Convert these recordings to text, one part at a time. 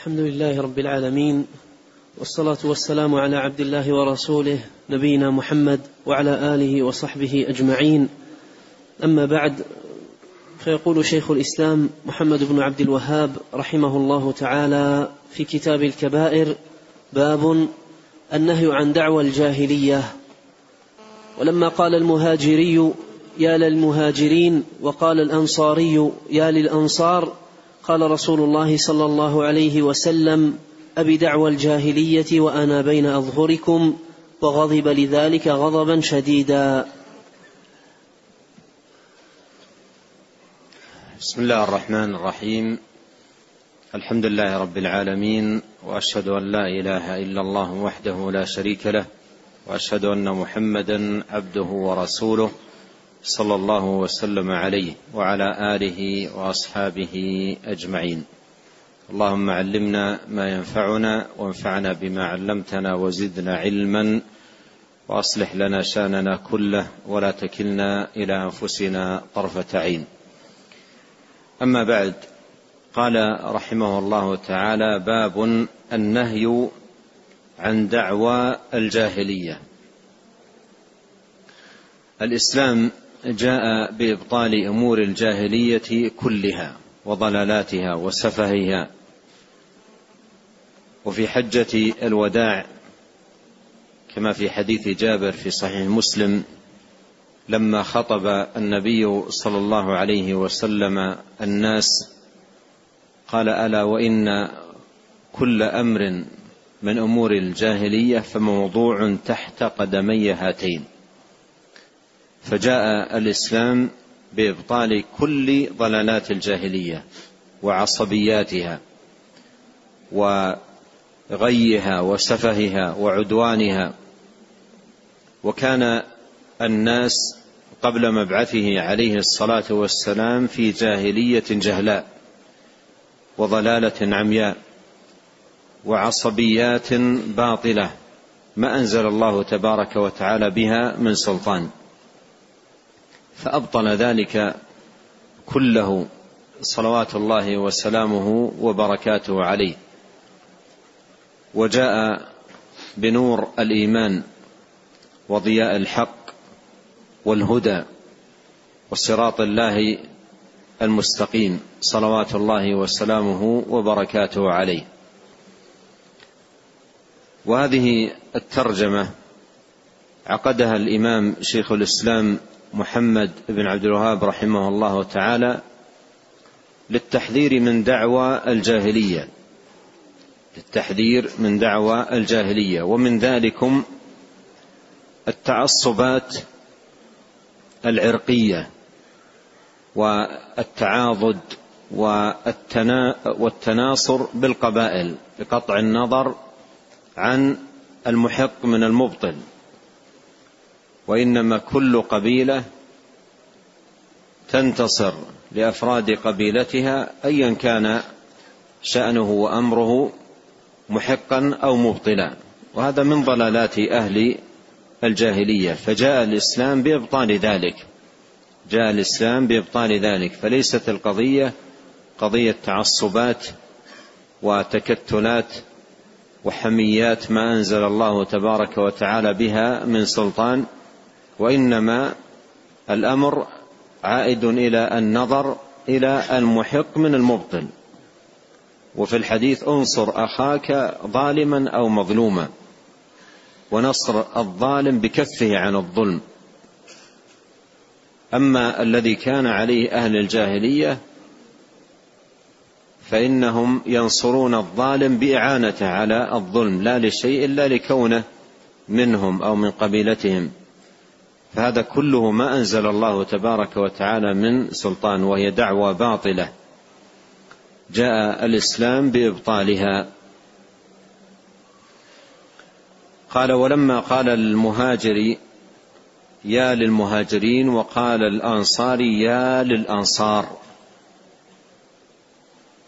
الحمد لله رب العالمين والصلاة والسلام على عبد الله ورسوله نبينا محمد وعلى آله وصحبه أجمعين. أما بعد فيقول شيخ الإسلام محمد بن عبد الوهاب رحمه الله تعالى في كتاب الكبائر باب النهي عن دعوى الجاهلية. ولما قال المهاجري يا للمهاجرين وقال الأنصاري يا للأنصار قال رسول الله صلى الله عليه وسلم أبي دعوى الجاهلية وأنا بين أظهركم وغضب لذلك غضبا شديدا. بسم الله الرحمن الرحيم. الحمد لله رب العالمين وأشهد أن لا إله إلا الله وحده لا شريك له وأشهد أن محمدا عبده ورسوله. صلى الله وسلم عليه وعلى آله وأصحابه أجمعين. اللهم علمنا ما ينفعنا وانفعنا بما علمتنا وزدنا علما وأصلح لنا شأننا كله ولا تكلنا إلى أنفسنا طرفة عين. أما بعد قال رحمه الله تعالى باب النهي عن دعوى الجاهلية. الإسلام جاء بإبطال أمور الجاهلية كلها وضلالاتها وسفهها وفي حجة الوداع كما في حديث جابر في صحيح مسلم لما خطب النبي صلى الله عليه وسلم الناس قال ألا وإن كل أمر من أمور الجاهلية فموضوع تحت قدمي هاتين فجاء الإسلام بإبطال كل ضلالات الجاهلية وعصبياتها وغيها وسفهها وعدوانها. وكان الناس قبل مبعثه عليه الصلاة والسلام في جاهلية جهلاء وضلالة عمياء وعصبيات باطلة ما أنزل الله تبارك وتعالى بها من سلطان. فأبطل ذلك كله صلوات الله وسلامه وبركاته عليه. وجاء بنور الإيمان وضياء الحق والهدى وصراط الله المستقيم. صلوات الله وسلامه وبركاته عليه. وهذه الترجمة عقدها الإمام شيخ الإسلام محمد بن عبد الوهاب رحمه الله تعالى للتحذير من دعوى الجاهلية. للتحذير من دعوى الجاهلية. ومن ذلكم التعصبات العرقية والتعاضد والتناصر بالقبائل بقطع النظر عن المحق من المبطل. وإنما كل قبيلة تنتصر لأفراد قبيلتها ايا كان شأنه وأمره محقا أو مبطلا. وهذا من ضلالات أهل الجاهلية. فجاء الإسلام بإبطال ذلك. جاء الإسلام بإبطال ذلك. فليست القضية قضية تعصبات وتكتلات وحميات ما أنزل الله تبارك وتعالى بها من سلطان وإنما الأمر عائد إلى النظر إلى المحق من المبطل. وفي الحديث انصر أخاك ظالما أو مظلوما ونصر الظالم بكفه عن الظلم. أما الذي كان عليه أهل الجاهلية فإنهم ينصرون الظالم بإعانته على الظلم لا لشيء إلا لكونه منهم أو من قبيلتهم. فهذا كله ما أنزل الله تبارك وتعالى من سلطان وهي دعوى باطلة. جاء الإسلام بإبطالها. قال ولما قال المهاجر يا للمهاجرين وقال الأنصار يا للأنصار.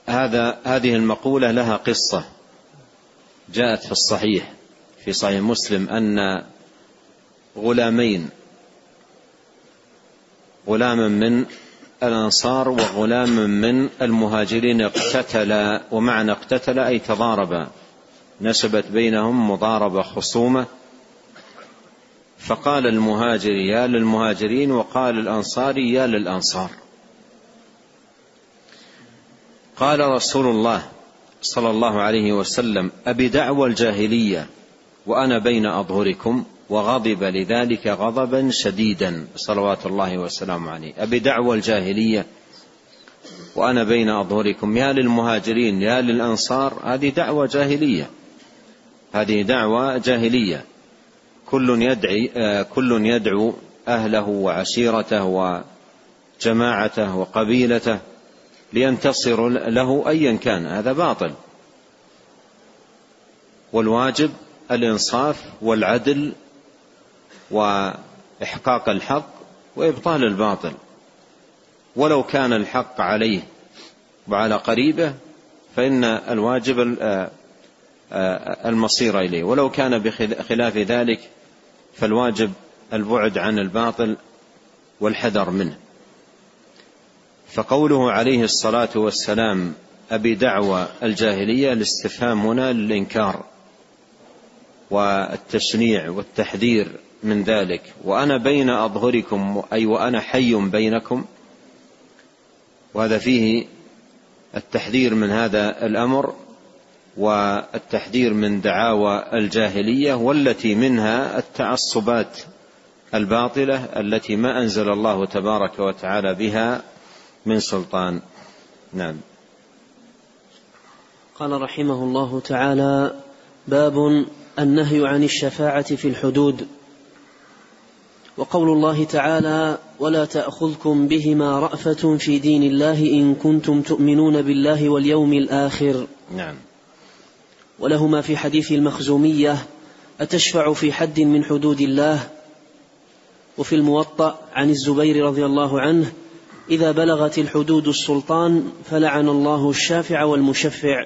هذا هذه المقولة لها قصة. جاءت في الصحيح في صحيح مسلم أن غلامين غلاما من الأنصار وغلام من المهاجرين اقتتل ومعنى اقتتل أي تضاربا. نسبت بينهم مضاربة خصومة. فقال المهاجر يا للمهاجرين وقال الأنصاري يا للأنصار. قال رسول الله صلى الله عليه وسلم أبدعوى الجاهلية وأنا بين أظهركم. وغضب لذلك غضبا شديدا صلوات الله وسلامه عليه. أبي دعوى الجاهلية وأنا بين أظهركم يا للمهاجرين يا للأنصار هذه دعوة جاهلية. هذه دعوة جاهلية. كل يدعي كل يدعو أهله وعشيرته وجماعته وقبيلته لينتصروا له أيا كان. هذا باطل. والواجب الإنصاف والعدل وإحقاق الحق وإبطال الباطل. ولو كان الحق عليه وعلى قريبه فإن الواجب آه، آه، المصير إليه. ولو كان بخلاف ذلك فالواجب البعد عن الباطل والحذر منه. فقوله عليه الصلاة والسلام أبي دعوى الجاهلية الاستفهام هنا للإنكار والتشنيع والتحذير من ذلك. وأنا بين أظهركم أي وأنا حي بينكم. وهذا فيه التحذير من هذا الأمر والتحذير من دعاوى الجاهلية والتي منها التعصبات الباطلة التي ما أنزل الله تبارك وتعالى بها من سلطان. نعم. قال رحمه الله تعالى باب النهي عن الشفاعة في الحدود. وقول الله تعالى ولا تاخذكم بهما رافه في دين الله ان كنتم تؤمنون بالله واليوم الآخر. نعم. ولهما في حديث المخزوميه اتشفع في حد من حدود الله؟ وفي الموطأ عن الزبير رضي الله عنه إذا بلغت الحدود السلطان فلعن الله الشافع والمشفع.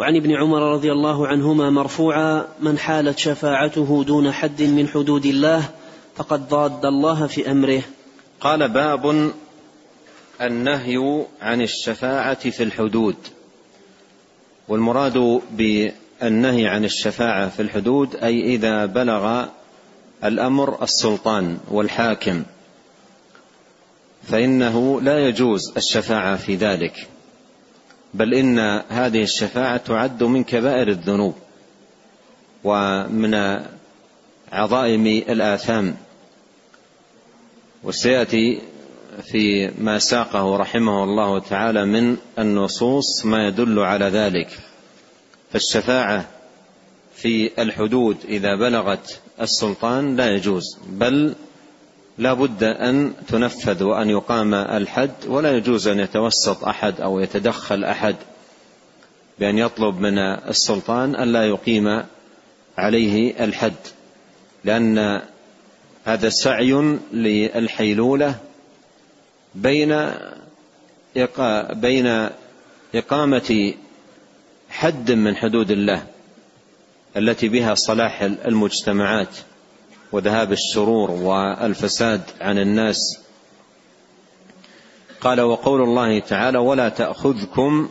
وعن ابن عمر رضي الله عنهما مرفوعا من حالت شفاعته دون حد من حدود الله فقد ضاد الله في أمره. قال باب النهي عن الشفاعة في الحدود. والمراد بالنهي عن الشفاعة في الحدود أي إذا بلغ الأمر السلطان والحاكم فإنه لا يجوز الشفاعة في ذلك. بل إن هذه الشفاعة تعد من كبائر الذنوب ومن عظائم الآثام. وسيأتي في ما ساقه رحمه الله تعالى من النصوص ما يدل على ذلك. فالشفاعة في الحدود إذا بلغت السلطان لا يجوز بل لا بد أن تنفذ وأن يقام الحد ولا يجوز أن يتوسط أحد أو يتدخل أحد بأن يطلب من السلطان ألا يقيم عليه الحد لأن هذا سعي للحيلولة بين بين إقامة حد من حدود الله التي بها صلاح المجتمعات. وذهاب الشرور والفساد عن الناس. قال وقول الله تعالى ولا تأخذكم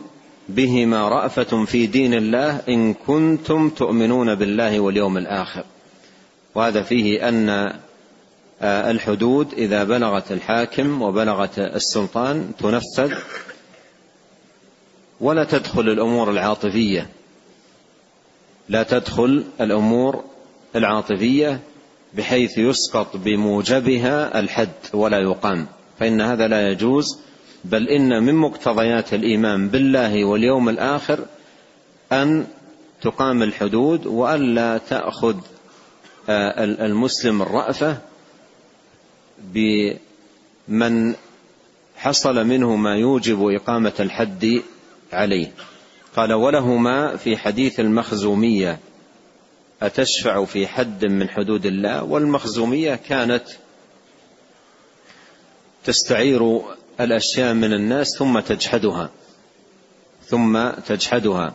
بهما رأفة في دين الله إن كنتم تؤمنون بالله واليوم الآخر. وهذا فيه أن الحدود إذا بلغت الحاكم وبلغت السلطان تنفذ ولا تدخل الأمور العاطفية. لا تدخل الأمور العاطفية بحيث يسقط بموجبها الحد ولا يقام. فإن هذا لا يجوز بل إن من مقتضيات الإيمان بالله واليوم الآخر أن تقام الحدود وألا تأخذ آه، المسلم الرأفة بمن حصل منه ما يوجب إقامة الحد عليه. قال ولهما في حديث المخزومية أتشفع في حد من حدود الله؟ والمخزومية كانت تستعير الأشياء من الناس ثم تجحدها. ثم تجحدها.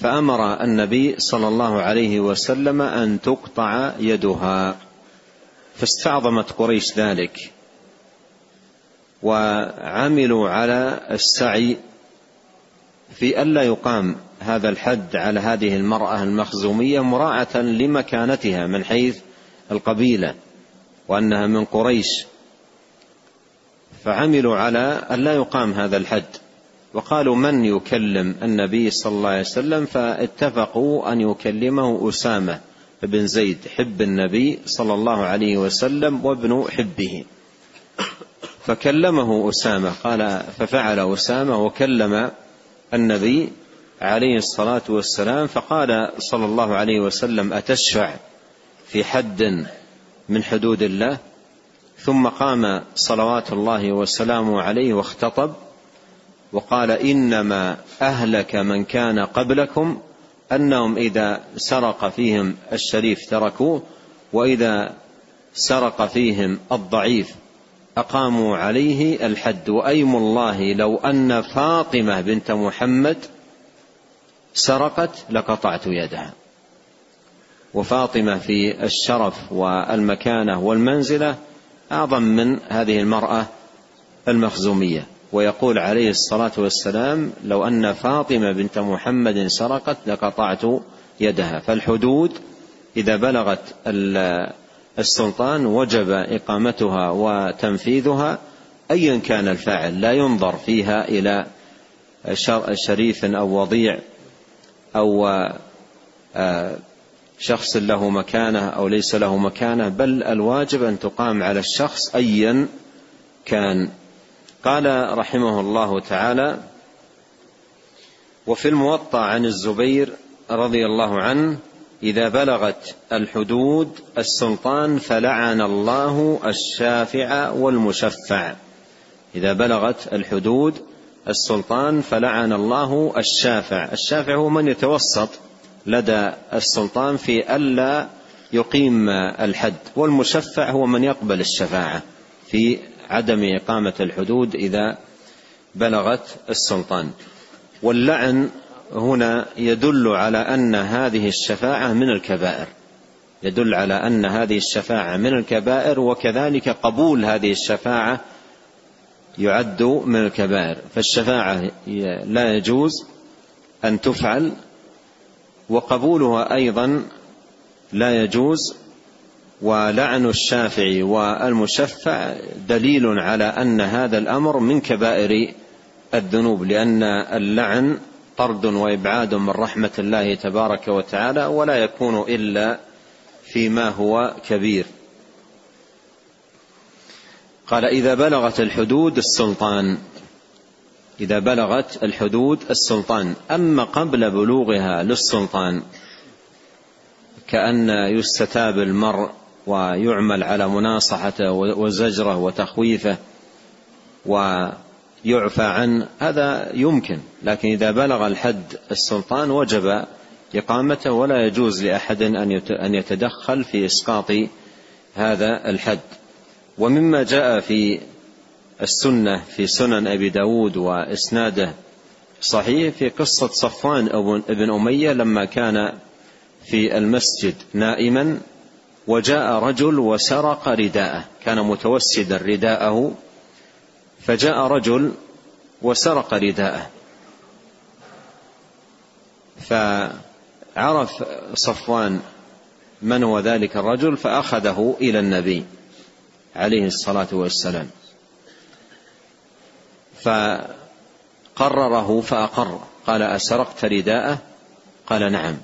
فأمر النبي صلى الله عليه وسلم أن تقطع يدها. فاستعظمت قريش ذلك. وعملوا على السعي في ألا يقام هذا الحد على هذه المرأة المخزومية مراعاة لمكانتها من حيث القبيلة وأنها من قريش. فعملوا على ألا يقام هذا الحد. وقالوا من يكلم النبي صلى الله عليه وسلم؟ فاتفقوا أن يكلمه أسامة بن زيد حب النبي صلى الله عليه وسلم وابن حبه. فكلمه أسامة قال ففعل أسامة وكلم النبي عليه الصلاة والسلام فقال صلى الله عليه وسلم أتشفع في حد من حدود الله؟ ثم قام صلوات الله وسلامه عليه واختطب وقال إنما أهلك من كان قبلكم أنهم إذا سرق فيهم الشريف تركوه وإذا سرق فيهم الضعيف أقاموا عليه الحد. وأيم الله لو أن فاطمة بنت محمد سرقت لقطعت يدها. وفاطمة في الشرف والمكانة والمنزلة أعظم من هذه المرأة المخزومية. ويقول عليه الصلاة والسلام لو أن فاطمة بنت محمد سرقت لقطعت يدها. فالحدود إذا بلغت السلطان وجب إقامتها وتنفيذها أيا كان الفاعل لا ينظر فيها إلى شريف أو وضيع أو آه، شخص له مكانة أو ليس له مكانة بل الواجب أن تقام على الشخص أيا كان. قال رحمه الله تعالى وفي الموطأ عن الزبير رضي الله عنه إذا بلغت الحدود السلطان فلعن الله الشافع والمشفع. إذا بلغت الحدود السلطان فلعن الله الشافع. الشافع هو من يتوسط لدى السلطان في ألا يقيم الحد والمشفع هو من يقبل الشفاعة في عدم إقامة الحدود إذا بلغت السلطان. واللعن هنا يدل على أن هذه الشفاعة من الكبائر. يدل على أن هذه الشفاعة من الكبائر وكذلك قبول هذه الشفاعة يعد من الكبائر فالشفاعة لا يجوز أن تفعل وقبولها أيضا لا يجوز ولعن الشافع والمشفع دليل على أن هذا الأمر من كبائر الذنوب لأن اللعن طرد وإبعاد من رحمة الله تبارك وتعالى ولا يكون إلا فيما هو كبير. قال إذا بلغت الحدود السلطان. إذا بلغت الحدود السلطان. أما قبل بلوغها للسلطان كأن يستتاب المرء ويعمل على مناصحته وزجره وتخويفه ويعفى عنه هذا يمكن. لكن إذا بلغ الحد السلطان وجب إقامته ولا يجوز لأحد أن يتدخل في إسقاط هذا الحد. ومما جاء في السنة في سنن أبي داود وإسناده صحيح في قصة صفوان بن أمية لما كان في المسجد نائما وجاء رجل وسرق رداءه كان متوسدا رداءه فجاء رجل وسرق رداءه. فعرف صفوان من هو ذلك الرجل فأخذه إلى النبي. عليه الصلاة والسلام. فقرره فأقر. قال أسرقت رداءه؟ قال نعم.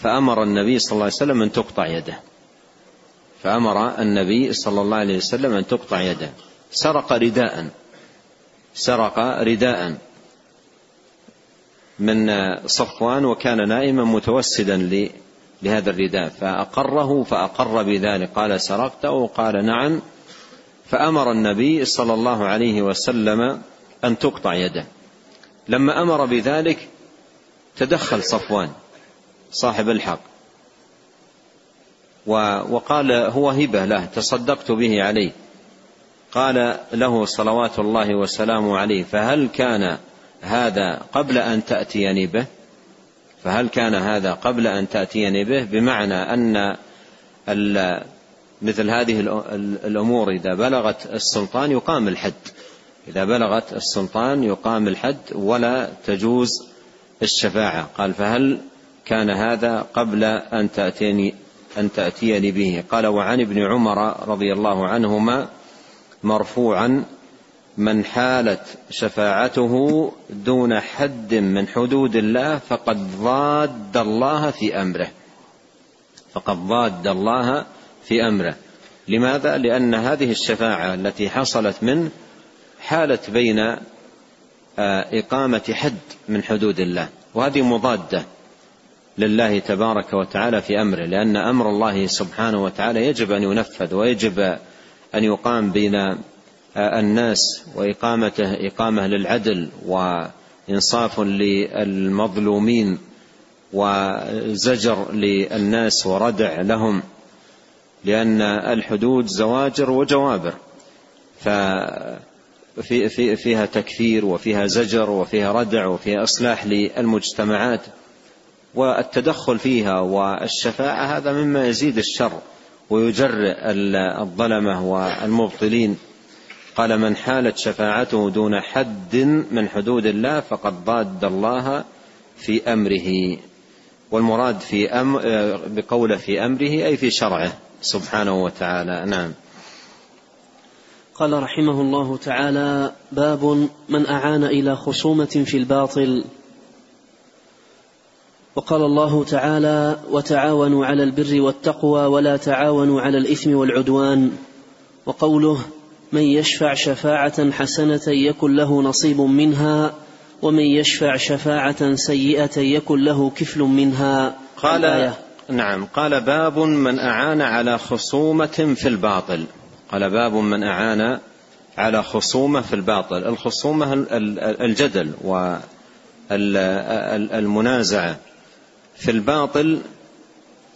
فأمر النبي صلى الله عليه وسلم أن تقطع يده. فأمر النبي صلى الله عليه وسلم أن تقطع يده. سرق رداء. سرق رداء من صفوان وكان نائما متوسدا لهذا الرداء فأقره فأقر بذلك. قال سرقته قال نعم. فأمر النبي صلى الله عليه وسلم أن تقطع يده. لما أمر بذلك تدخل صفوان صاحب الحق. وقال هو هبة له تصدقت به عليه. قال له صلوات الله وسلامه عليه فهل كان هذا قبل أن تأتيني به؟ فهل كان هذا قبل أن تأتيني به؟ بمعنى أن مثل هذه الأمور إذا بلغت السلطان يقام الحد. إذا بلغت السلطان يقام الحد ولا تجوز الشفاعة. قال فهل كان هذا قبل أن تأتيني أن تأتيني به؟ قال وعن ابن عمر رضي الله عنهما مرفوعا من حالت شفاعته دون حد من حدود الله فقد ضاد الله في أمره. فقد ضاد الله في أمره. لماذا؟ لأن هذه الشفاعة التي حصلت منه حالت بين آه، إقامة حد من حدود الله. وهذه مضادة لله تبارك وتعالى في أمره لأن أمر الله سبحانه وتعالى يجب أن ينفذ ويجب أن يقام بين الناس وإقامته إقامة للعدل وإنصاف للمظلومين وزجر للناس وردع لهم لأن الحدود زواجر وجوابر. ففي في فيها تكفير وفيها زجر وفيها ردع وفيها إصلاح للمجتمعات والتدخل فيها والشفاعة هذا مما يزيد الشر ويجرئ الظلمة والمبطلين. قال من حالت شفاعته دون حد من حدود الله فقد ضاد الله في أمره. والمراد في أم بقوله في أمره أي في شرعه سبحانه وتعالى. نعم. قال رحمه الله تعالى باب من أعان إلى خصومة في الباطل. وقال الله تعالى وتعاونوا على البر والتقوى ولا تعاونوا على الإثم والعدوان. وقوله من يشفع شفاعة حسنة يكن له نصيب منها ومن يشفع شفاعة سيئة يكن له كفل منها. قال الآية. نعم قال باب من أعان على خصومة في الباطل. قال باب من أعان على خصومة في الباطل. الخصومة الجدل والمنازعة في الباطل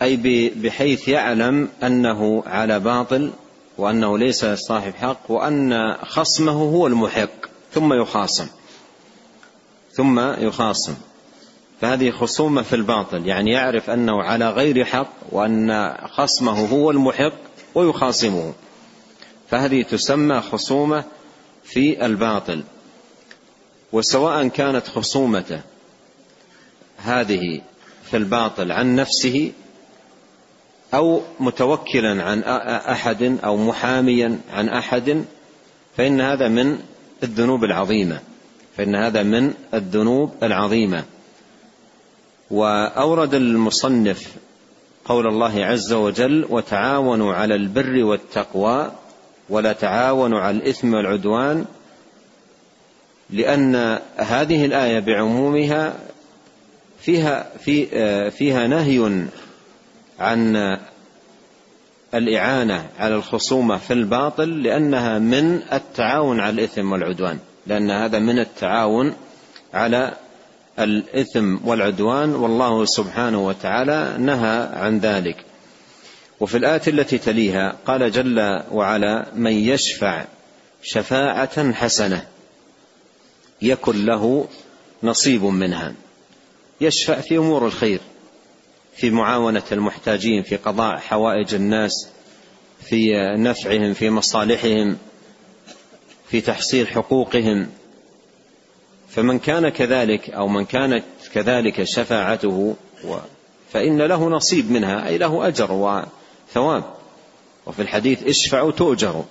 أي بحيث يعلم أنه على باطل وأنه ليس صاحب حق وأن خصمه هو المحق ثم يخاصم. ثم يخاصم. فهذه خصومة في الباطل يعني يعرف أنه على غير حق وأن خصمه هو المحق ويخاصمه. فهذه تسمى خصومة في الباطل. وسواء كانت خصومته هذه في الباطل عن نفسه أو متوكلا عن أحد أو محاميا عن أحد فإن هذا من الذنوب العظيمة. فإن هذا من الذنوب العظيمة. وأورد المصنف قول الله عز وجل وتعاونوا على البر والتقوى ولا تعاونوا على الإثم والعدوان لأن هذه الآية بعمومها فيها في فيها نهي عن الإعانة على الخصومة في الباطل لأنها من التعاون على الإثم والعدوان لأن هذا من التعاون على الإثم والعدوان والله سبحانه وتعالى نهى عن ذلك. وفي الآية التي تليها قال جل وعلا من يشفع شفاعة حسنة يكن له نصيب منها. يشفع في أمور الخير في معاونة المحتاجين في قضاء حوائج الناس في نفعهم في مصالحهم في تحصيل حقوقهم. فمن كان كذلك أو من كانت كذلك شفاعته فإن له نصيب منها أي له أجر وثواب. وفي الحديث اشفعوا تؤجروا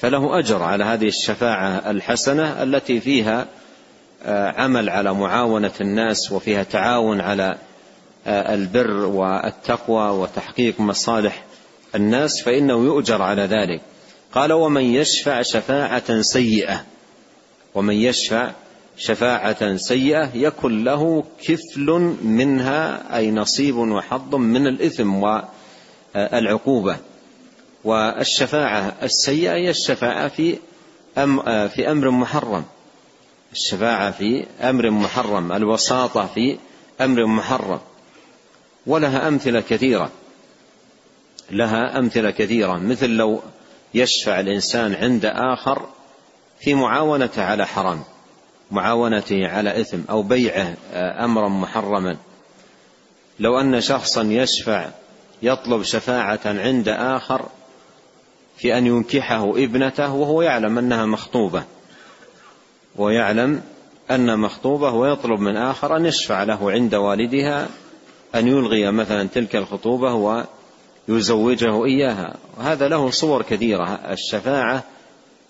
فله أجر على هذه الشفاعة الحسنة التي فيها آه، عمل على معاونة الناس وفيها تعاون على البر والتقوى وتحقيق مصالح الناس فإنه يؤجر على ذلك. قال ومن يشفع شفاعة سيئة ومن يشفع شفاعة سيئة يكن له كفل منها أي نصيب وحظ من الإثم والعقوبة. والشفاعة السيئة هي الشفاعة في في أمر محرم. الشفاعة في أمر محرم الوساطة في أمر محرم. ولها أمثلة كثيرة. لها أمثلة كثيرة. مثل لو يشفع الإنسان عند آخر في معاونته على حرام معاونته على إثم أو بيعه آه، أمرا محرما. لو أن شخصا يشفع يطلب شفاعة عند آخر في أن ينكحه ابنته وهو يعلم أنها مخطوبة. ويعلم أن مخطوبة ويطلب من آخر أن يشفع له عند والدها أن يلغي مثلا تلك الخطوبة ويزوجه إياها. وهذا له صور كثيرة. الشفاعة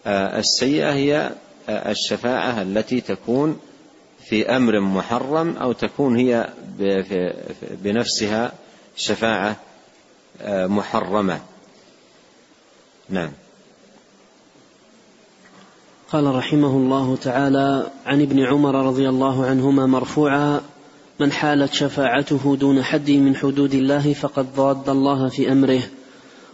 آه، السيئة هي آه، الشفاعة التي تكون في أمر محرم أو تكون هي بنفسها شفاعة آه، محرمة. نعم. قال رحمه الله تعالى عن ابن عمر رضي الله عنهما مرفوعا من حالت شفاعته دون حد من حدود الله فقد ضاد الله في أمره.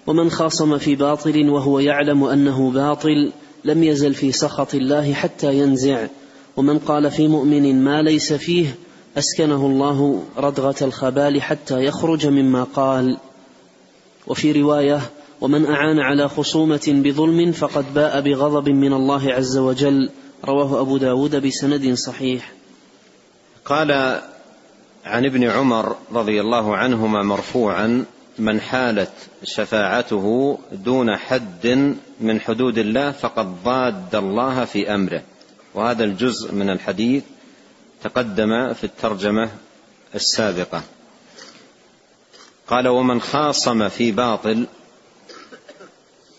ومن خاصم في باطل وهو يعلم أنه باطل لم يزل في سخط الله حتى ينزع. ومن قال في مؤمن ما ليس فيه أسكنه الله ردغه الخبال حتى يخرج مما قال. وفي رواية ومن أعان على خصومة بظلم فقد باء بغضب من الله عز وجل. رواه أبو داود بسند صحيح. قال عن ابن عمر رضي الله عنهما مرفوعا من حالت شفاعته دون حد من حدود الله فقد ضاد الله في أمره. وهذا الجزء من الحديث تقدم في الترجمة السابقة. قال ومن خاصم في باطل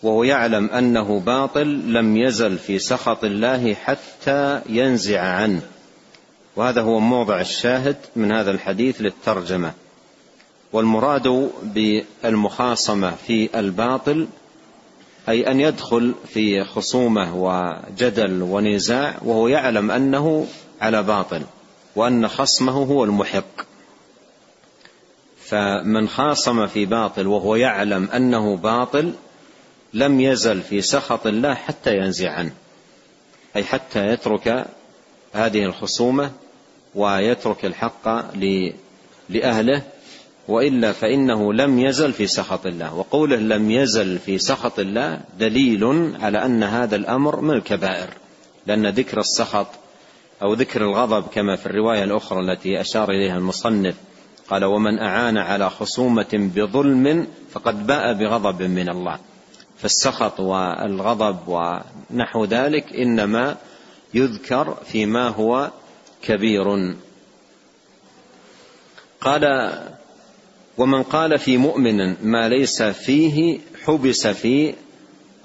وهو يعلم أنه باطل لم يزل في سخط الله حتى ينزع عنه. وهذا هو موضع الشاهد من هذا الحديث للترجمة. والمراد بالمخاصمة في الباطل أي أن يدخل في خصومة وجدل ونزاع وهو يعلم أنه على باطل وأن خصمه هو المحق. فمن خاصم في باطل وهو يعلم أنه باطل لم يزل في سخط الله حتى ينزع عنه أي حتى يترك هذه الخصومة ويترك الحق لأهله وإلا فإنه لم يزل في سخط الله. وقوله لم يزل في سخط الله دليل على أن هذا الأمر من الكبائر لأن ذكر السخط أو ذكر الغضب كما في الرواية الأخرى التي أشار إليها المصنف قال ومن أعان على خصومة بظلم فقد باء بغضب من الله. فالسخط والغضب ونحو ذلك إنما يذكر فيما هو كبير. قال ومن قال في مؤمن ما ليس فيه حبس في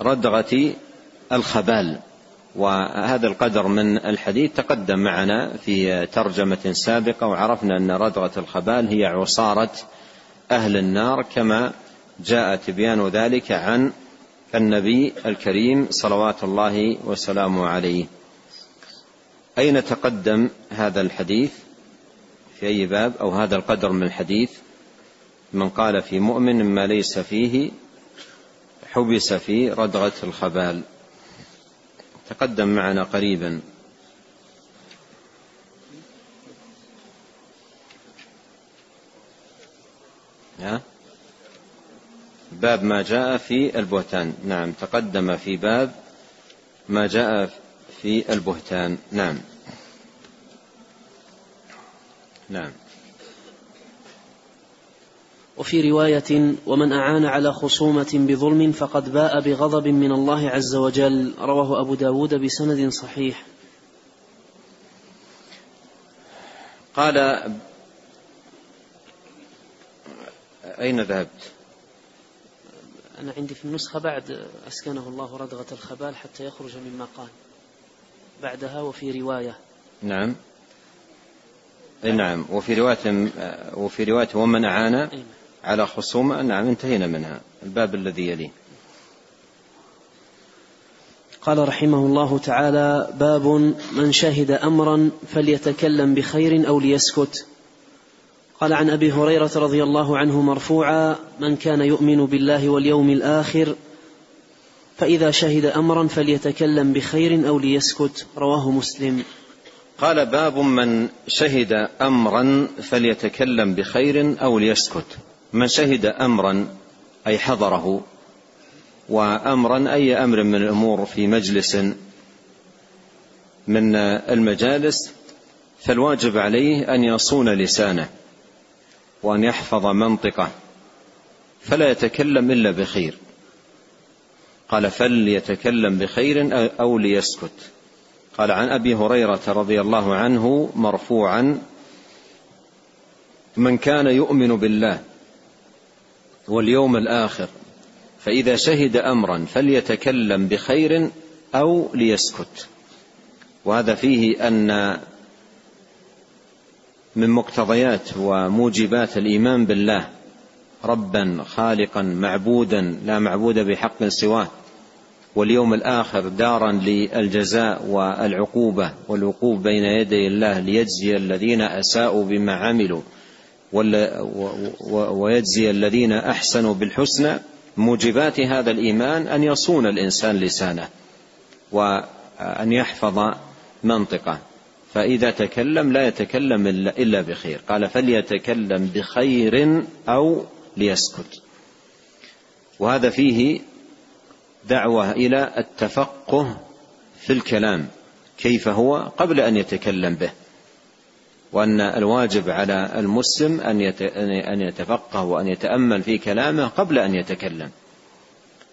ردغة الخبال. وهذا القدر من الحديث تقدم معنا في ترجمة سابقة وعرفنا أن ردغة الخبال هي عصارة أهل النار كما جاء تبيان ذلك عن النبي الكريم صلوات الله وسلامه عليه. أين تقدم هذا الحديث؟ في أي باب؟ أو هذا القدر من الحديث؟ من قال في مؤمن ما ليس فيه حبس في ردغة الخبال. تقدم معنا قريبا. ها؟ باب ما جاء في البهتان. نعم تقدم في باب ما جاء في البهتان. نعم. نعم. وفي رواية ومن أعان على خصومة بظلم فقد باء بغضب من الله عز وجل رواه أبو داود بسند صحيح. قال أين ذهبت? أنا عندي في النسخة بعد أسكنه الله ردغة الخبال حتى يخرج مما قال. بعدها وفي رواية. نعم. أي نعم. وفي رواية وفي رواية ومن أعان على خصومة نعم انتهينا منها. الباب الذي يليه. قال رحمه الله تعالى باب من شهد أمرا فليتكلم بخير أو ليسكت. قال عن أبي هريرة رضي الله عنه مرفوعا من كان يؤمن بالله واليوم الآخر فإذا شهد أمرا فليتكلم بخير أو ليسكت. رواه مسلم. قال باب من شهد أمرا فليتكلم بخير أو ليسكت. من شهد أمرا أي حضره وأمرا أي أمر من الأمور في مجلس من المجالس فالواجب عليه أن يصون لسانه وأن يحفظ منطقه فلا يتكلم إلا بخير. قال فليتكلم بخير أو ليسكت. قال عن أبي هريرة رضي الله عنه مرفوعا من كان يؤمن بالله واليوم الآخر فإذا شهد أمرا فليتكلم بخير أو ليسكت. وهذا فيه أن من مقتضيات وموجبات الإيمان بالله ربا خالقا معبودا لا معبود بحق سواه واليوم الآخر دارا للجزاء والعقوبة والوقوف بين يدي الله ليجزي الذين أساءوا بما عملوا ويجزي الذين أحسنوا بالحسنى موجبات هذا الإيمان أن يصون الإنسان لسانه وأن يحفظ منطقه. فإذا تكلم لا يتكلم إلا بخير. قال فليتكلم بخير أو ليسكت. وهذا فيه دعوة إلى التفقه في الكلام كيف هو قبل أن يتكلم به وأن الواجب على المسلم أن يتفقه وأن يتأمل في كلامه قبل أن يتكلم.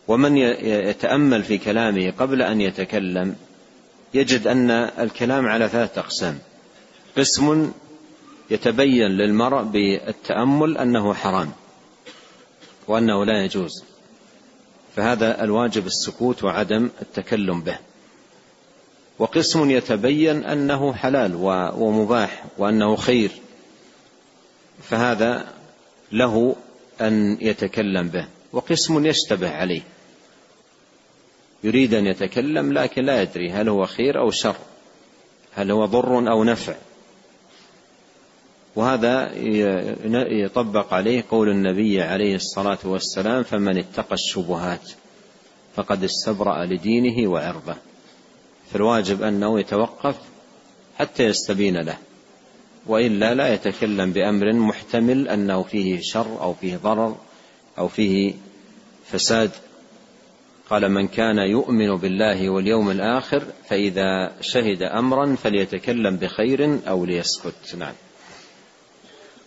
ومن يتأمل في كلامه قبل أن يتكلم يجد أن الكلام على ثلاثة أقسام. قسم يتبين للمرء بالتأمل أنه حرام. وأنه لا يجوز. فهذا الواجب السكوت وعدم التكلم به. وقسم يتبين أنه حلال ومباح وأنه خير. فهذا له أن يتكلم به. وقسم يشتبه عليه. يريد أن يتكلم لكن لا يدري هل هو خير أو شر. هل هو ضر أو نفع. وهذا يطبق عليه قول النبي عليه الصلاة والسلام فمن اتقى الشبهات فقد استبرأ لدينه وعرضه فالواجب أنه يتوقف حتى يستبين له وإلا لا يتكلم بأمر محتمل أنه فيه شر أو فيه ضرر أو فيه فساد. قال من كان يؤمن بالله واليوم الآخر فإذا شهد أمرا فليتكلم بخير أو ليسكت نعم.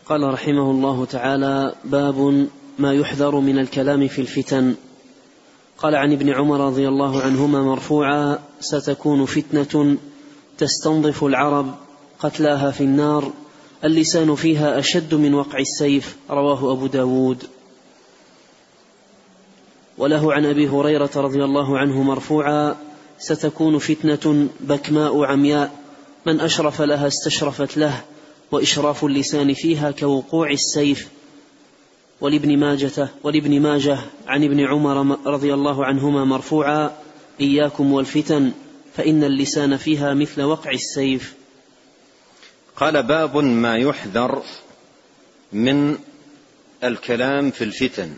قال رحمه الله تعالى باب ما يحذر من الكلام في الفتن. قال عن ابن عمر رضي الله عنهما مرفوعا ستكون فتنة تستنظف العرب قتلاها في النار اللسان فيها أشد من وقع السيف رواه أبو داود. وله عن أبي هريرة رضي الله عنه مرفوعا ستكون فتنة بكماء عمياء من أشرف لها استشرفت له. وإشراف اللسان فيها كوقوع السيف. ولابن ماجة ولابن ماجة عن ابن عمر رضي الله عنهما مرفوعا إياكم والفتن فإن اللسان فيها مثل وقع السيف. قال باب ما يحذر من الكلام في الفتن.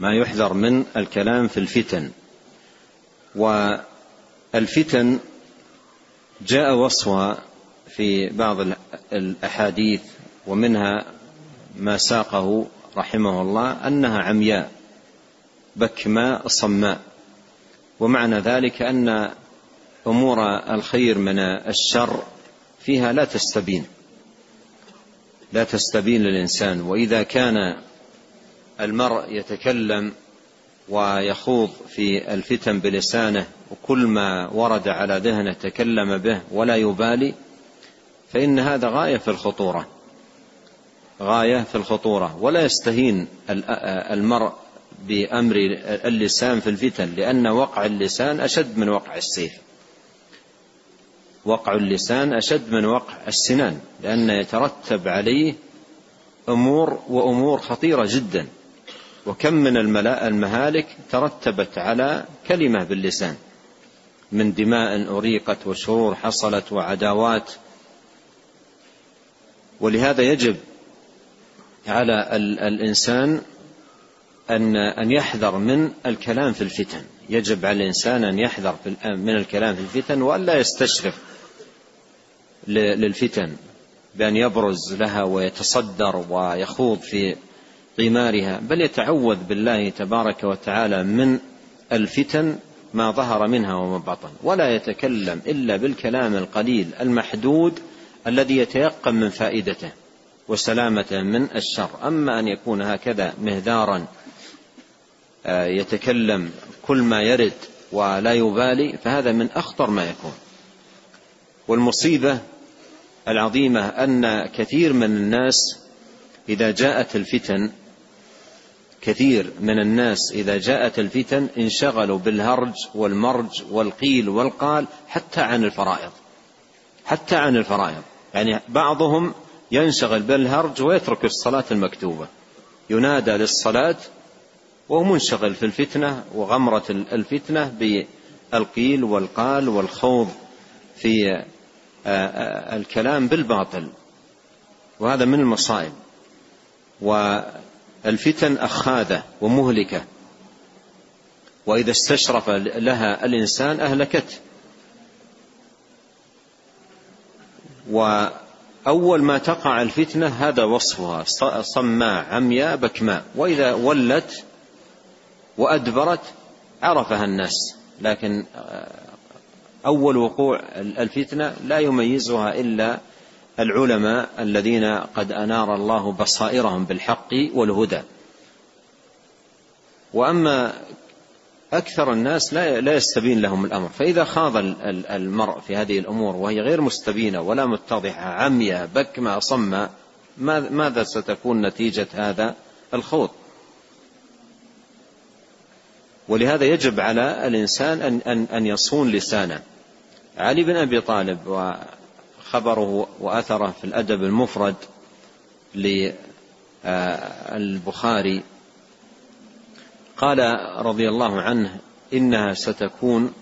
ما يحذر من الكلام في الفتن. والفتن جاء وصفها في بعض الأحاديث ومنها ما ساقه رحمه الله أنها عمياء بكماء صماء. ومعنى ذلك أن أمور الخير من الشر فيها لا تستبين لا تستبين للإنسان. وإذا كان المرء يتكلم ويخوض في الفتن بلسانه وكل ما ورد على ذهنه تكلم به ولا يبالي فإن هذا غاية في الخطورة. غاية في الخطورة. ولا يستهين المرء بأمر اللسان في الفتن لأن وقع اللسان أشد من وقع السيف. وقع اللسان أشد من وقع السنان لأن يترتب عليه أمور وأمور خطيرة جدا. وكم من المهالك ترتبت على كلمة باللسان. من دماء أريقت وشرور حصلت وعداوات ولهذا يجب على الإنسان أن أن يحذر من الكلام في الفتن. يجب على الإنسان أن يحذر من الكلام في الفتن وألا يستشرف للفتن بأن يبرز لها ويتصدر ويخوض في قمارها بل يتعوذ بالله تبارك وتعالى من الفتن ما ظهر منها وما بطن. ولا يتكلم إلا بالكلام القليل المحدود الذي يتيقن من فائدته وسلامته من الشر. أما أن يكون هكذا مهذارا آه، يتكلم كل ما يرد ولا يبالي فهذا من أخطر ما يكون. والمصيبة العظيمة أن كثير من الناس إذا جاءت الفتن كثير من الناس إذا جاءت الفتن انشغلوا بالهرج والمرج والقيل والقال حتى عن الفرائض حتى عن الفرائض. يعني بعضهم ينشغل بالهرج ويترك الصلاة المكتوبة. ينادى للصلاة وهو منشغل في الفتنة وغمرة الفتنة بالقيل والقال والخوض في الكلام بالباطل. وهذا من المصائب. والفتن أخاذة ومهلكة. وإذا استشرف لها الإنسان أهلكته. وأول ما تقع الفتنة هذا وصفها صماء عمياء بكماء. وإذا ولت وأدبرت عرفها الناس. لكن أول وقوع الفتنة لا يميزها إلا العلماء الذين قد أنار الله بصائرهم بالحق والهدى. وأما أكثر الناس لا لا يستبين لهم الأمر. فإذا خاض المرء في هذه الأمور وهي غير مستبينة ولا متضحة عمية بكمة صمة ماذا ستكون نتيجة هذا؟ الخوض. ولهذا يجب على الإنسان أن, أن, أن يصون لسانه. علي بن أبي طالب وخبره وأثره في الأدب المفرد للبخاري قال رضي الله عنه إنها ستكون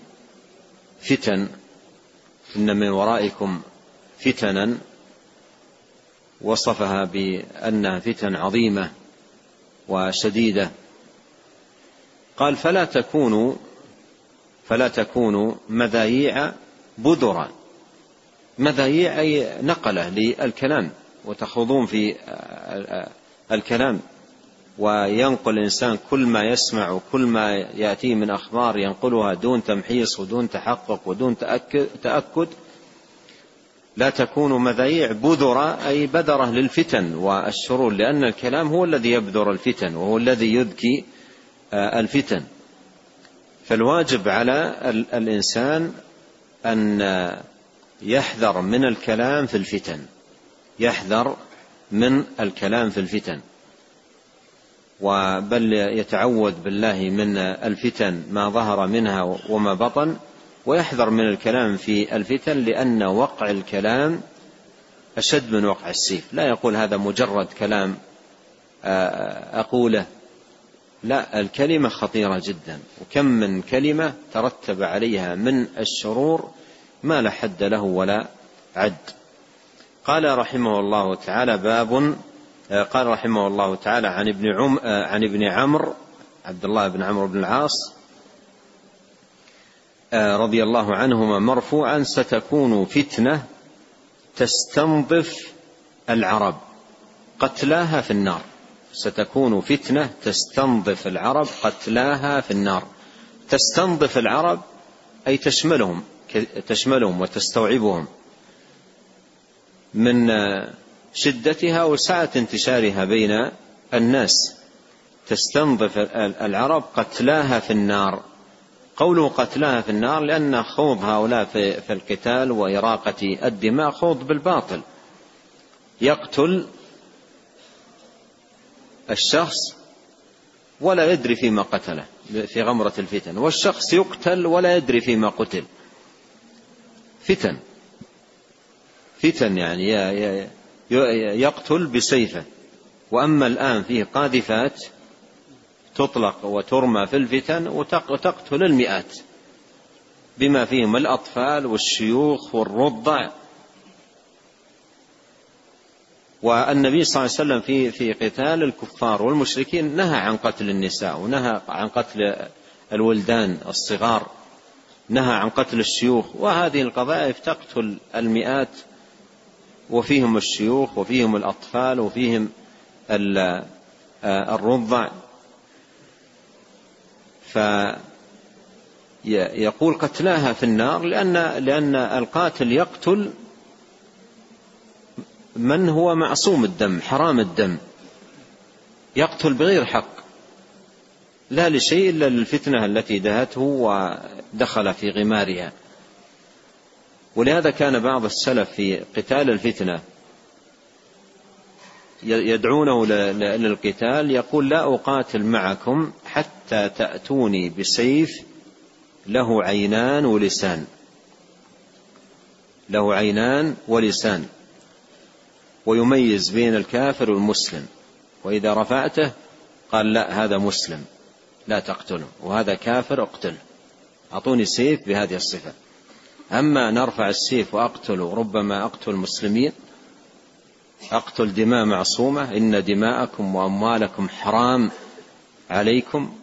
فتن إن من ورائكم فتنا وصفها بأنها فتن عظيمة وشديدة. قال فلا تكونوا فلا تكونوا مذاييع بذرا مذاييع أي نقلة للكلام وتخوضون في الكلام. وينقل الإنسان كل ما يسمع وكل ما يأتيه من أخبار ينقلها دون تمحيص ودون تحقق ودون تأكد, لا تكون مذايع بذرة أي بذرة للفتن والشرور لأن الكلام هو الذي يبذر الفتن وهو الذي يذكي الفتن. فالواجب على الإنسان أن يحذر من الكلام في الفتن. يحذر من الكلام في الفتن. وبل يتعوذ بالله من الفتن ما ظهر منها وما بطن ويحذر من الكلام في الفتن لأن وقع الكلام أشد من وقع السيف. لا يقول هذا مجرد كلام أقوله. لا الكلمة خطيرة جدا. وكم من كلمة ترتب عليها من الشرور ما لا حد له ولا عد. قال رحمه الله تعالى باب قال رحمه الله تعالى عن ابن عم عن ابن عمرو عبد الله بن عمرو بن العاص رضي الله عنهما مرفوعا ستكون فتنة تستنظف العرب قتلاها في النار. ستكون فتنة تستنظف العرب قتلاها في النار. تستنظف العرب أي تشملهم تشملهم وتستوعبهم من شدتها وسعة انتشارها بين الناس. تستنظف العرب قتلاها في النار. قوله قتلاها في النار لأن خوض هؤلاء في, القتال وإراقة الدماء خوض بالباطل. يقتل الشخص ولا يدري فيما قتله في غمرة الفتن والشخص يقتل ولا يدري فيما قتل. فتن. فتن يعني يقتل بسيفه. وأما الآن فيه قاذفات تطلق وترمى في الفتن وتقتل المئات. بما فيهم الأطفال والشيوخ والرضع. والنبي صلى الله عليه وسلم في في قتال الكفار والمشركين نهى عن قتل النساء ونهى عن قتل الولدان الصغار. نهى عن قتل الشيوخ. وهذه القذائف تقتل المئات وفيهم الشيوخ وفيهم الأطفال وفيهم الرضع. فيقول قتلاها في النار لأن لأن القاتل يقتل من هو معصوم الدم حرام الدم. يقتل بغير حق. لا لشيء إلا للفتنة التي دهته ودخل في غمارها. ولهذا كان بعض السلف في قتال الفتنة يدعونه للقتال يقول لا أقاتل معكم حتى تأتوني بسيف له عينان ولسان. له عينان ولسان. ويميز بين الكافر والمسلم. وإذا رفعته قال لا هذا مسلم لا تقتله وهذا كافر اقتله أعطوني سيف بهذه الصفة. أما نرفع السيف وأقتل ربما أقتل مسلمين أقتل دماء معصومة إن دماءكم وأموالكم حرام عليكم.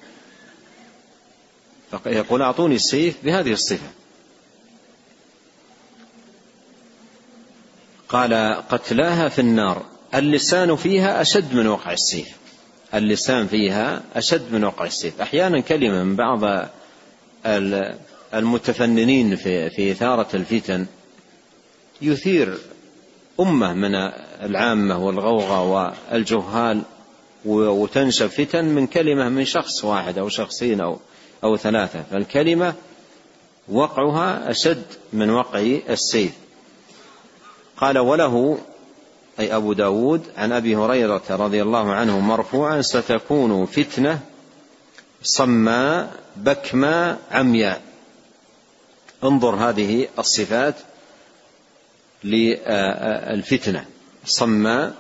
فيقول أعطوني السيف بهذه الصفة. قال قتلاها في النار. اللسان فيها أشد من وقع السيف. اللسان فيها أشد من وقع السيف. أحيانا كلمة من بعض المتفننين في في إثارة الفتن يثير أمة من العامة والغوغاء والجهال وتنشب فتن من كلمة من شخص واحد أو شخصين أو أو ثلاثة فالكلمة وقعها أشد من وقع السيف. قال وله أي أبو داود عن أبي هريرة رضي الله عنه مرفوعا ستكون فتنة صماء بكماء عمياء. انظر هذه الصفات للفتنة. صماء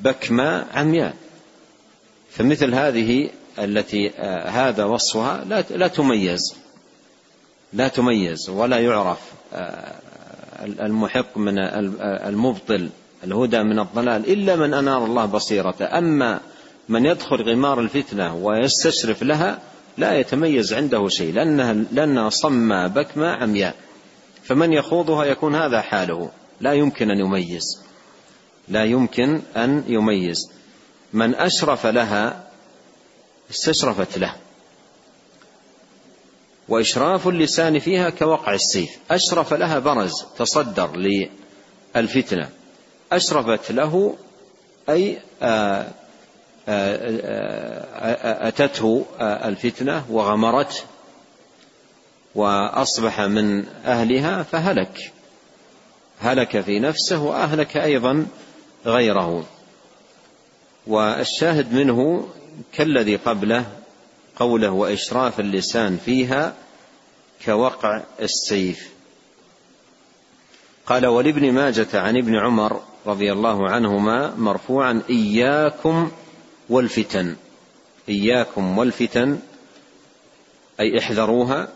بكماء عمياء. فمثل هذه التي هذا وصفها لا لا تميز. لا تميز ولا يعرف المحق من المبطل الهدى من الضلال إلا من أنار الله بصيرته. أما من يدخل غمار الفتنة ويستشرف لها لا يتميز عنده شيء لأنها, لأنها صمى بكمة عمياء فمن يخوضها يكون هذا حاله. لا يمكن أن يميز. لا يمكن أن يميز. من أشرف لها استشرفت له. وإشراف اللسان فيها كوقع السيف. أشرف لها برز تصدر للفتنة. أشرفت له أي آه، أتته الفتنة وغمرته وأصبح من أهلها فهلك. هلك في نفسه وأهلك أيضا غيره. والشاهد منه كالذي قبله قوله وإشراف اللسان فيها كوقع السيف. قال ولابن ماجة عن ابن عمر رضي الله عنهما مرفوعا إياكم والفتن. إياكم والفتن أي احذروها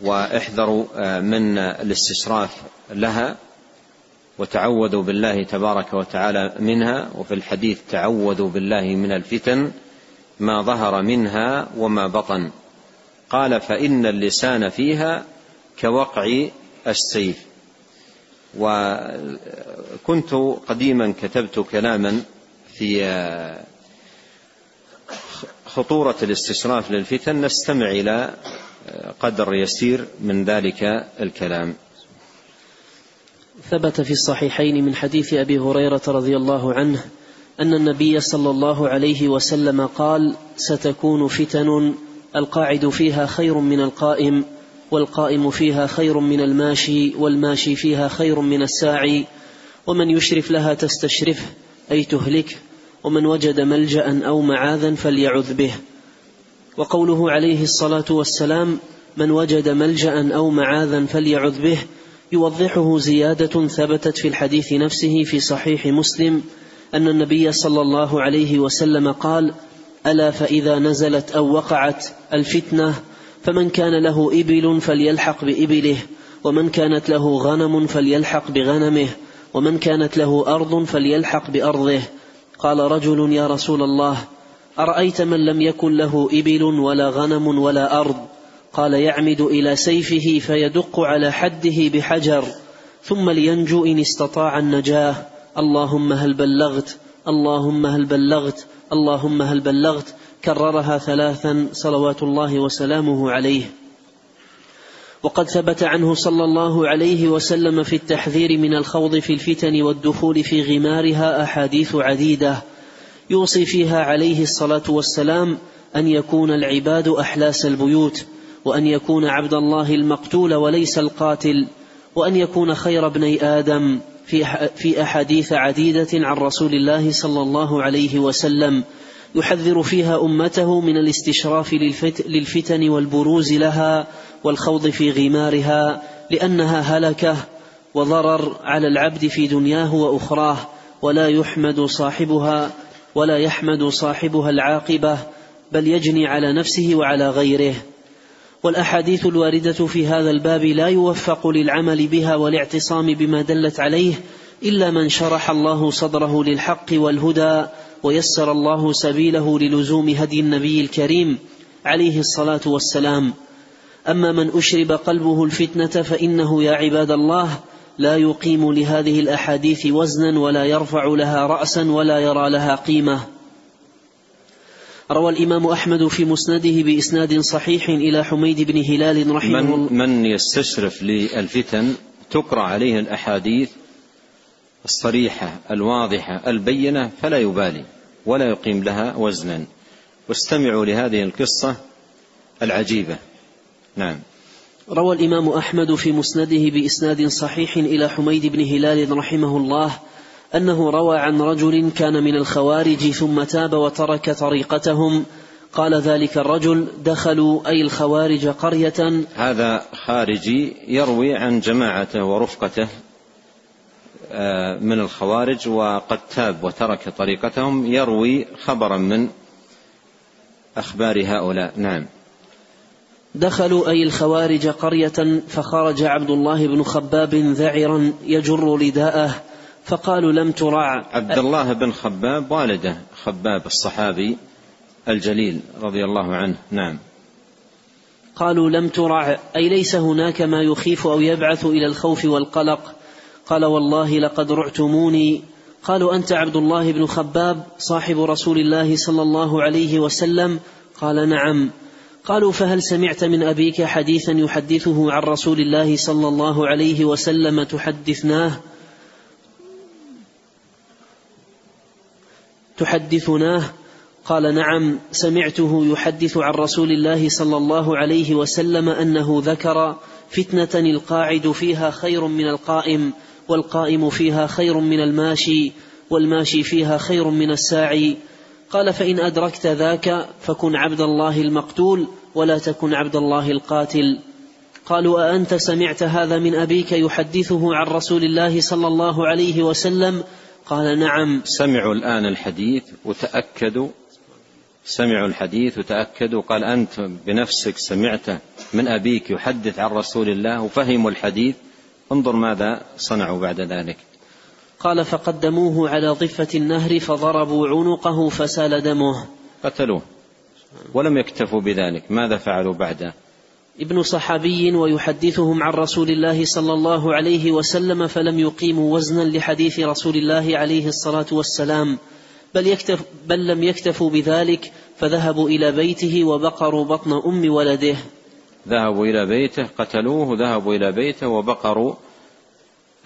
وإحذروا آه، من الاستشراف لها وتعوذوا بالله تبارك وتعالى منها وفي الحديث تعوذوا بالله من الفتن ما ظهر منها وما بطن. قال فإن اللسان فيها كوقع السيف. وكنت قديما كتبت كلاما في خطورة الاستشراف للفتن نستمع إلى قدر يسير من ذلك الكلام. ثبت في الصحيحين من حديث أبي هريرة رضي الله عنه أن النبي صلى الله عليه وسلم قال ستكون فتن القاعد فيها خير من القائم والقائم فيها خير من الماشي والماشي فيها خير من الساعي ومن يشرف لها تستشرفه أي تهلك. ومن وجد ملجأ أو معاذا فليعذ به. وقوله عليه الصلاة والسلام من وجد ملجأ أو معاذا فليعذ به يوضحه زيادة ثبتت في الحديث نفسه في صحيح مسلم أن النبي صلى الله عليه وسلم قال ألا فإذا نزلت أو وقعت الفتنة فمن كان له إبل فليلحق بإبله ومن كانت له غنم فليلحق بغنمه ومن كانت له أرض فليلحق بأرضه قال رجل يا رسول الله أرأيت من لم يكن له إبل ولا غنم ولا أرض؟ قال يعمد إلى سيفه فيدق على حده بحجر ثم لينجو إن استطاع النجاة. اللهم هل بلغت؟ اللهم هل بلغت؟ اللهم هل بلغت؟ كررها ثلاثا صلوات الله وسلامه عليه. وقد ثبت عنه صلى الله عليه وسلم في التحذير من الخوض في الفتن والدخول في غمارها أحاديث عديدة. يوصي فيها عليه الصلاة والسلام أن يكون العباد أحلاس البيوت وأن يكون عبد الله المقتول وليس القاتل وأن يكون خير ابني آدم في أحاديث عديدة عن رسول الله صلى الله عليه وسلم. يحذر فيها أمته من الاستشراف للفتن والبروز لها والخوض في غمارها لأنها هلكة وضرر على العبد في دنياه وأخراه ولا يحمد صاحبها ولا يحمد صاحبها العاقبة بل يجني على نفسه وعلى غيره. والأحاديث الواردة في هذا الباب لا يوفق للعمل بها والاعتصام بما دلت عليه إلا من شرح الله صدره للحق والهدى ويسر الله سبيله للزوم هدي النبي الكريم عليه الصلاة والسلام. أما من أشرب قلبه الفتنة فإنه يا عباد الله لا يقيم لهذه الأحاديث وزنا ولا يرفع لها رأسا ولا يرى لها قيمة. روى الإمام أحمد في مسنده بإسناد صحيح إلى حميد بن هلال رحمه من, الله. من يستشرف للفتن تقرأ عليه الأحاديث الصريحة الواضحة البينة فلا يبالي ولا يقيم لها وزنا. واستمعوا لهذه القصة العجيبة. نعم. روى الإمام أحمد في مسنده بإسناد صحيح إلى حميد بن هلال رحمه الله أنه روى عن رجل كان من الخوارج ثم تاب وترك طريقتهم. قال ذلك الرجل دخلوا أي الخوارج قرية. هذا خارجي يروي عن جماعته ورفقته آه، من الخوارج وقد تاب وترك طريقتهم يروي خبرا من أخبار هؤلاء. نعم. دخلوا أي الخوارج قرية فخرج عبد الله بن خباب ذعرا يجر رداءه فقالوا لم ترع عبد الله بن خباب والده خباب الصحابي الجليل رضي الله عنه نعم. قالوا لم ترع أي ليس هناك ما يخيف أو يبعث إلى الخوف والقلق. قال والله لقد رعتموني. قالوا أنت عبد الله بن خباب صاحب رسول الله صلى الله عليه وسلم؟ قال نعم. قالوا فهل سمعت من أبيك حديثا يحدثه عن رسول الله صلى الله عليه وسلم تحدثناه؟ تحدثناه؟ قال نعم سمعته يحدث عن رسول الله صلى الله عليه وسلم أنه ذكر فتنة القاعد فيها خير من القائم والقائم فيها خير من الماشي والماشي فيها خير من الساعي. قال فإن أدركت ذاك فكن عبد الله المقتول. ولا تكن عبد الله القاتل. قالوا أأنت سمعت هذا من أبيك يحدثه عن رسول الله صلى الله عليه وسلم؟ قال نعم. سمعوا الآن الحديث وتأكدوا. سمعوا الحديث وتأكدوا. قال أنت بنفسك سمعته من أبيك يحدث عن رسول الله وفهموا الحديث. انظر ماذا صنعوا بعد ذلك. قال فقدموه على ضفة النهر فضربوا عنقه فسال دمه. قتلوه. ولم يكتفوا بذلك. ماذا فعلوا بعده ابن صحابي ويحدثهم عن رسول الله صلى الله عليه وسلم فلم يقيموا وزنا لحديث رسول الله عليه الصلاة والسلام بل, يكتف بل لم يكتفوا بذلك فذهبوا إلى بيته وبقروا بطن أم ولده. ذهبوا إلى بيته قتلوه ذهبوا إلى بيته وبقروا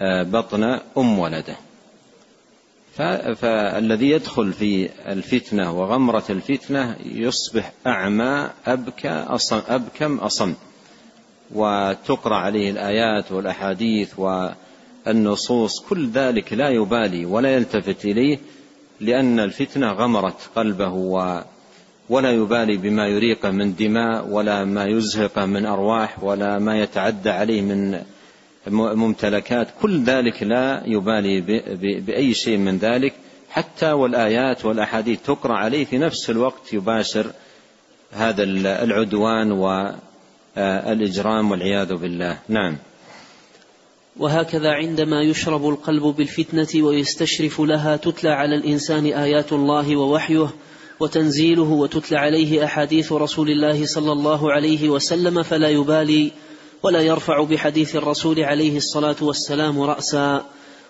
آه، بطن أم ولده. فالذي يدخل في الفتنة وغمرة الفتنة يصبح أعمى أبكى أصم أبكم أصم. وتقرأ عليه الآيات والأحاديث والنصوص كل ذلك لا يبالي ولا يلتفت إليه لأن الفتنة غمرت قلبه و ولا يبالي بما يريقه من دماء ولا ما يزهقه من أرواح ولا ما يتعدى عليه من ممتلكات كل ذلك لا يبالي بأي شيء من ذلك. حتى والآيات والأحاديث تقرأ عليه في نفس الوقت يباشر هذا العدوان والإجرام والعياذ بالله. نعم. وهكذا عندما يشرب القلب بالفتنة ويستشرف لها تتلى على الإنسان آيات الله ووحيه وتنزيله وتتلى عليه أحاديث رسول الله صلى الله عليه وسلم فلا يبالي ولا يرفع بحديث الرسول عليه الصلاة والسلام رأسا.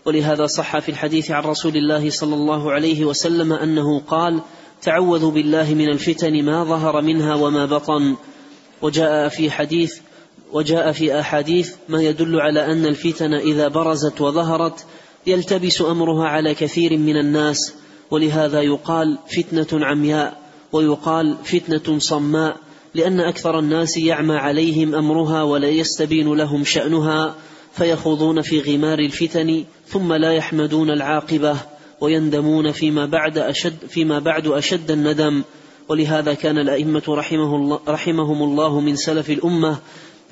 ولهذا صح في الحديث عن رسول الله صلى الله عليه وسلم أنه قال تعوذوا بالله من الفتن ما ظهر منها وما بطن. وجاء في حديث وجاء في أحاديث ما يدل على أن الفتن إذا برزت وظهرت يلتبس أمرها على كثير من الناس. ولهذا يقال فتنة عمياء ويقال فتنة صماء. لأن أكثر الناس يعمى عليهم أمرها ولا يستبين لهم شأنها فيخوضون في غمار الفتن ثم لا يحمدون العاقبة ويندمون فيما بعد أشد فيما بعد أشد الندم. ولهذا كان الأئمة رحمه الله رحمهم الله من سلف الأمة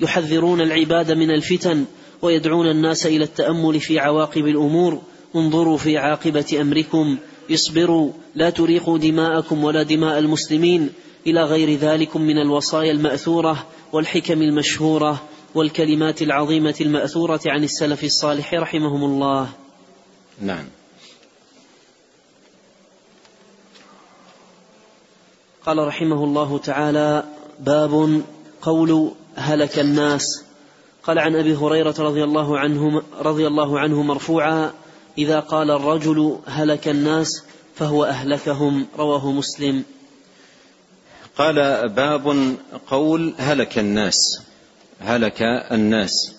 يحذرون العباد من الفتن ويدعون الناس إلى التأمل في عواقب الأمور. انظروا في عاقبة أمركم اصبروا لا تريقوا دماءكم ولا دماء المسلمين. إلى غير ذلك من الوصايا المأثورة والحكم المشهورة والكلمات العظيمة المأثورة عن السلف الصالح رحمهم الله. نعم. قال رحمه الله تعالى باب قول هلك الناس. قال عن أبي هريرة رضي الله عنه رضي الله عنه مرفوعا إذا قال الرجل هلك الناس فهو أهلكهم رواه مسلم. قال باب قول هلك الناس هلك الناس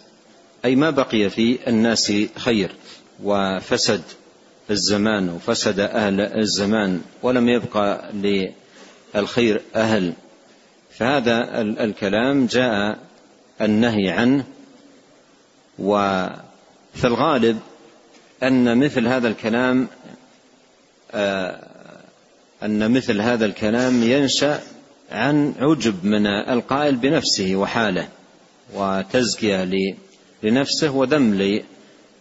أي ما بقي في الناس خير وفسد الزمان وفسد أهل الزمان ولم يبقى للخير أهل. فهذا الكلام جاء النهي عنه وفي الغالب أن مثل هذا الكلام آه، أن مثل هذا الكلام ينشأ عن عجب من القائل بنفسه وحاله وتزكية لنفسه وذم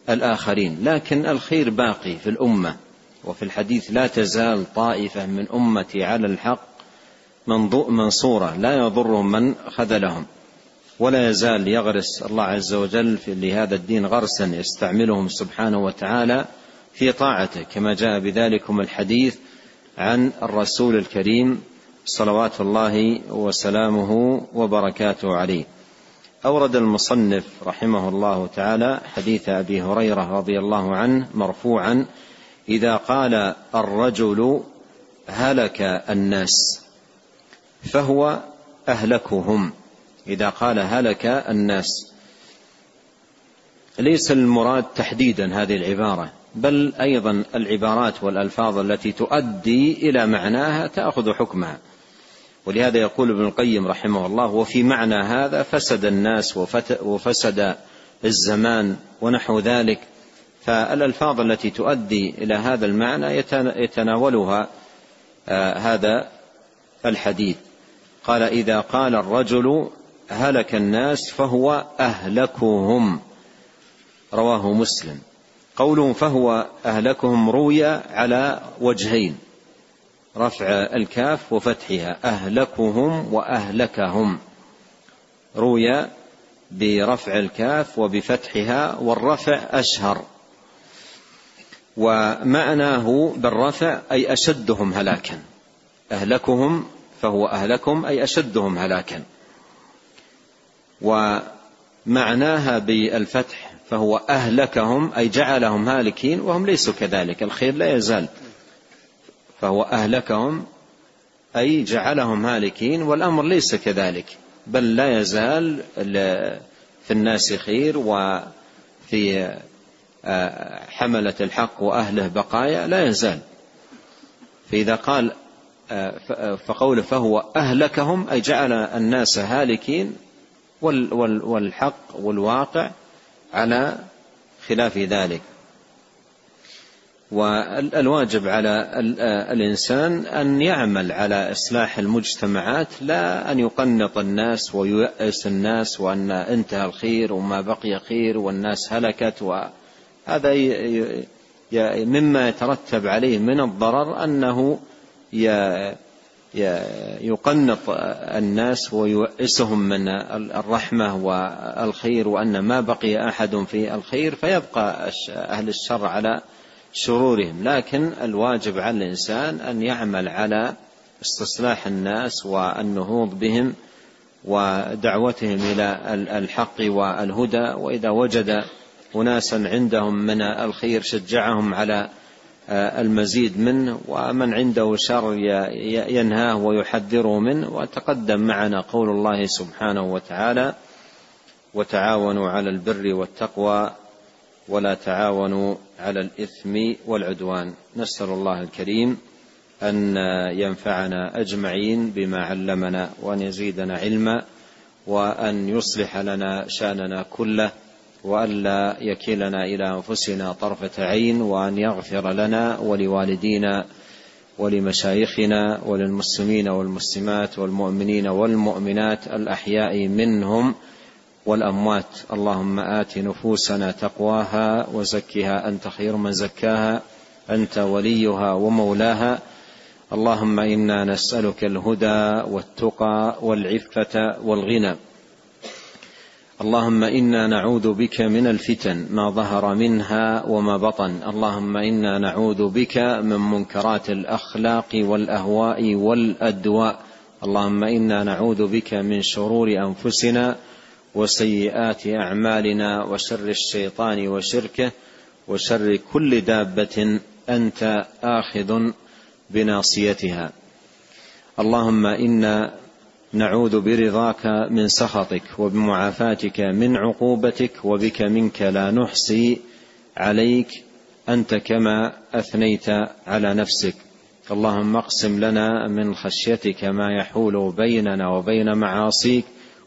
للآخرين. لكن الخير باقي في الأمة وفي الحديث لا تزال طائفة من أمتي على الحق منصورة لا يضرهم من خذلهم ولا يزال يغرس الله عز وجل في لهذا الدين غرسا يستعملهم سبحانه وتعالى في طاعته كما جاء بذلكم الحديث عن الرسول الكريم صلوات الله وسلامه وبركاته عليه. أورد المصنف رحمه الله تعالى حديث أبي هريرة رضي الله عنه مرفوعا إذا قال الرجل هلك الناس فهو أهلكهم. إذا قال هلك الناس ليس المراد تحديدا هذه العبارة بل أيضا العبارات والألفاظ التي تؤدي إلى معناها تأخذ حكمها. ولهذا يقول ابن القيم رحمه الله وفي معنى هذا فسد الناس وفسد الزمان ونحو ذلك. فالألفاظ التي تؤدي إلى هذا المعنى يتناولها آه، هذا الحديث. قال إذا قال الرجل هلك الناس فهو أهلكهم. رواه مسلم. قوله فهو أهلكهم روي على وجهين. رفع الكاف وفتحها. أهلكهم وأهلكهم. روي برفع الكاف وبفتحها والرفع أشهر. ومعناه بالرفع أي أشدهم هلاكا. أهلكهم فهو أهلكهم أي أشدهم هلاكا. ومعناها بالفتح فهو أهلكهم أي جعلهم هالكين وهم ليسوا كذلك. الخير لا يزال. فهو أهلكهم أي جعلهم هالكين والأمر ليس كذلك بل لا يزال في الناس خير وفي آه، حملة الحق وأهله بقايا لا يزال. فإذا قال آه، فقوله فهو أهلكهم أي جعل الناس هالكين والحق والواقع على خلاف ذلك. والواجب على الإنسان أن يعمل على إصلاح المجتمعات لا أن يقنط الناس وييأس الناس وأن انتهى الخير وما بقي خير والناس هلكت وهذا مما يترتب عليه من الضرر أنه يقنط الناس ويؤسهم من الرحمة والخير وأن ما بقي أحد في الخير فيبقى أهل الشر على شرورهم لكن الواجب على الإنسان أن يعمل على استصلاح الناس والنهوض بهم ودعوتهم إلى الحق والهدى. وإذا وجد أناسا عندهم من الخير شجعهم على آه، المزيد منه ومن عنده شر ينهاه ويحذره منه. وتقدم معنا قول الله سبحانه وتعالى وتعاونوا على البر والتقوى ولا تعاونوا على الإثم والعدوان. نسأل الله الكريم أن ينفعنا أجمعين بما علمنا وأن يزيدنا علما وأن يصلح لنا شأننا كله وألا يكلنا إلى أنفسنا طرفة عين وأن يغفر لنا ولوالدينا ولمشايخنا وللمسلمين والمسلمات والمؤمنين والمؤمنات الأحياء منهم والأموات. اللهم آت نفوسنا تقواها وزكها أنت خير من زكاها أنت وليها ومولاها. اللهم إنا نسألك الهدى والتقى والعفة والغنى. اللهم إنا نعوذ بك من الفتن ما ظهر منها وما بطن. اللهم إنا نعوذ بك من منكرات الأخلاق والأهواء والأدواء. اللهم إنا نعوذ بك من شرور أنفسنا وسيئات أعمالنا وشر الشيطان وشركه وشر كل دابة أنت آخذ بناصيتها. اللهم إنا نعوذ برضاك من سخطك وبمعافاتك من عقوبتك وبك منك لا نحصي عليك. أنت كما أثنيت على نفسك. اللهم اقسم لنا من خشيتك ما يحول بيننا وبين معاصيك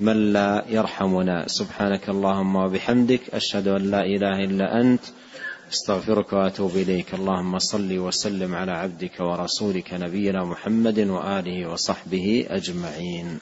من لا يرحمنا. سبحانك اللهم وبحمدك أشهد أن لا إله إلا أنت أستغفرك وأتوب إليك. اللهم صل وسلم على عبدك ورسولك نبينا محمد وآله وصحبه أجمعين.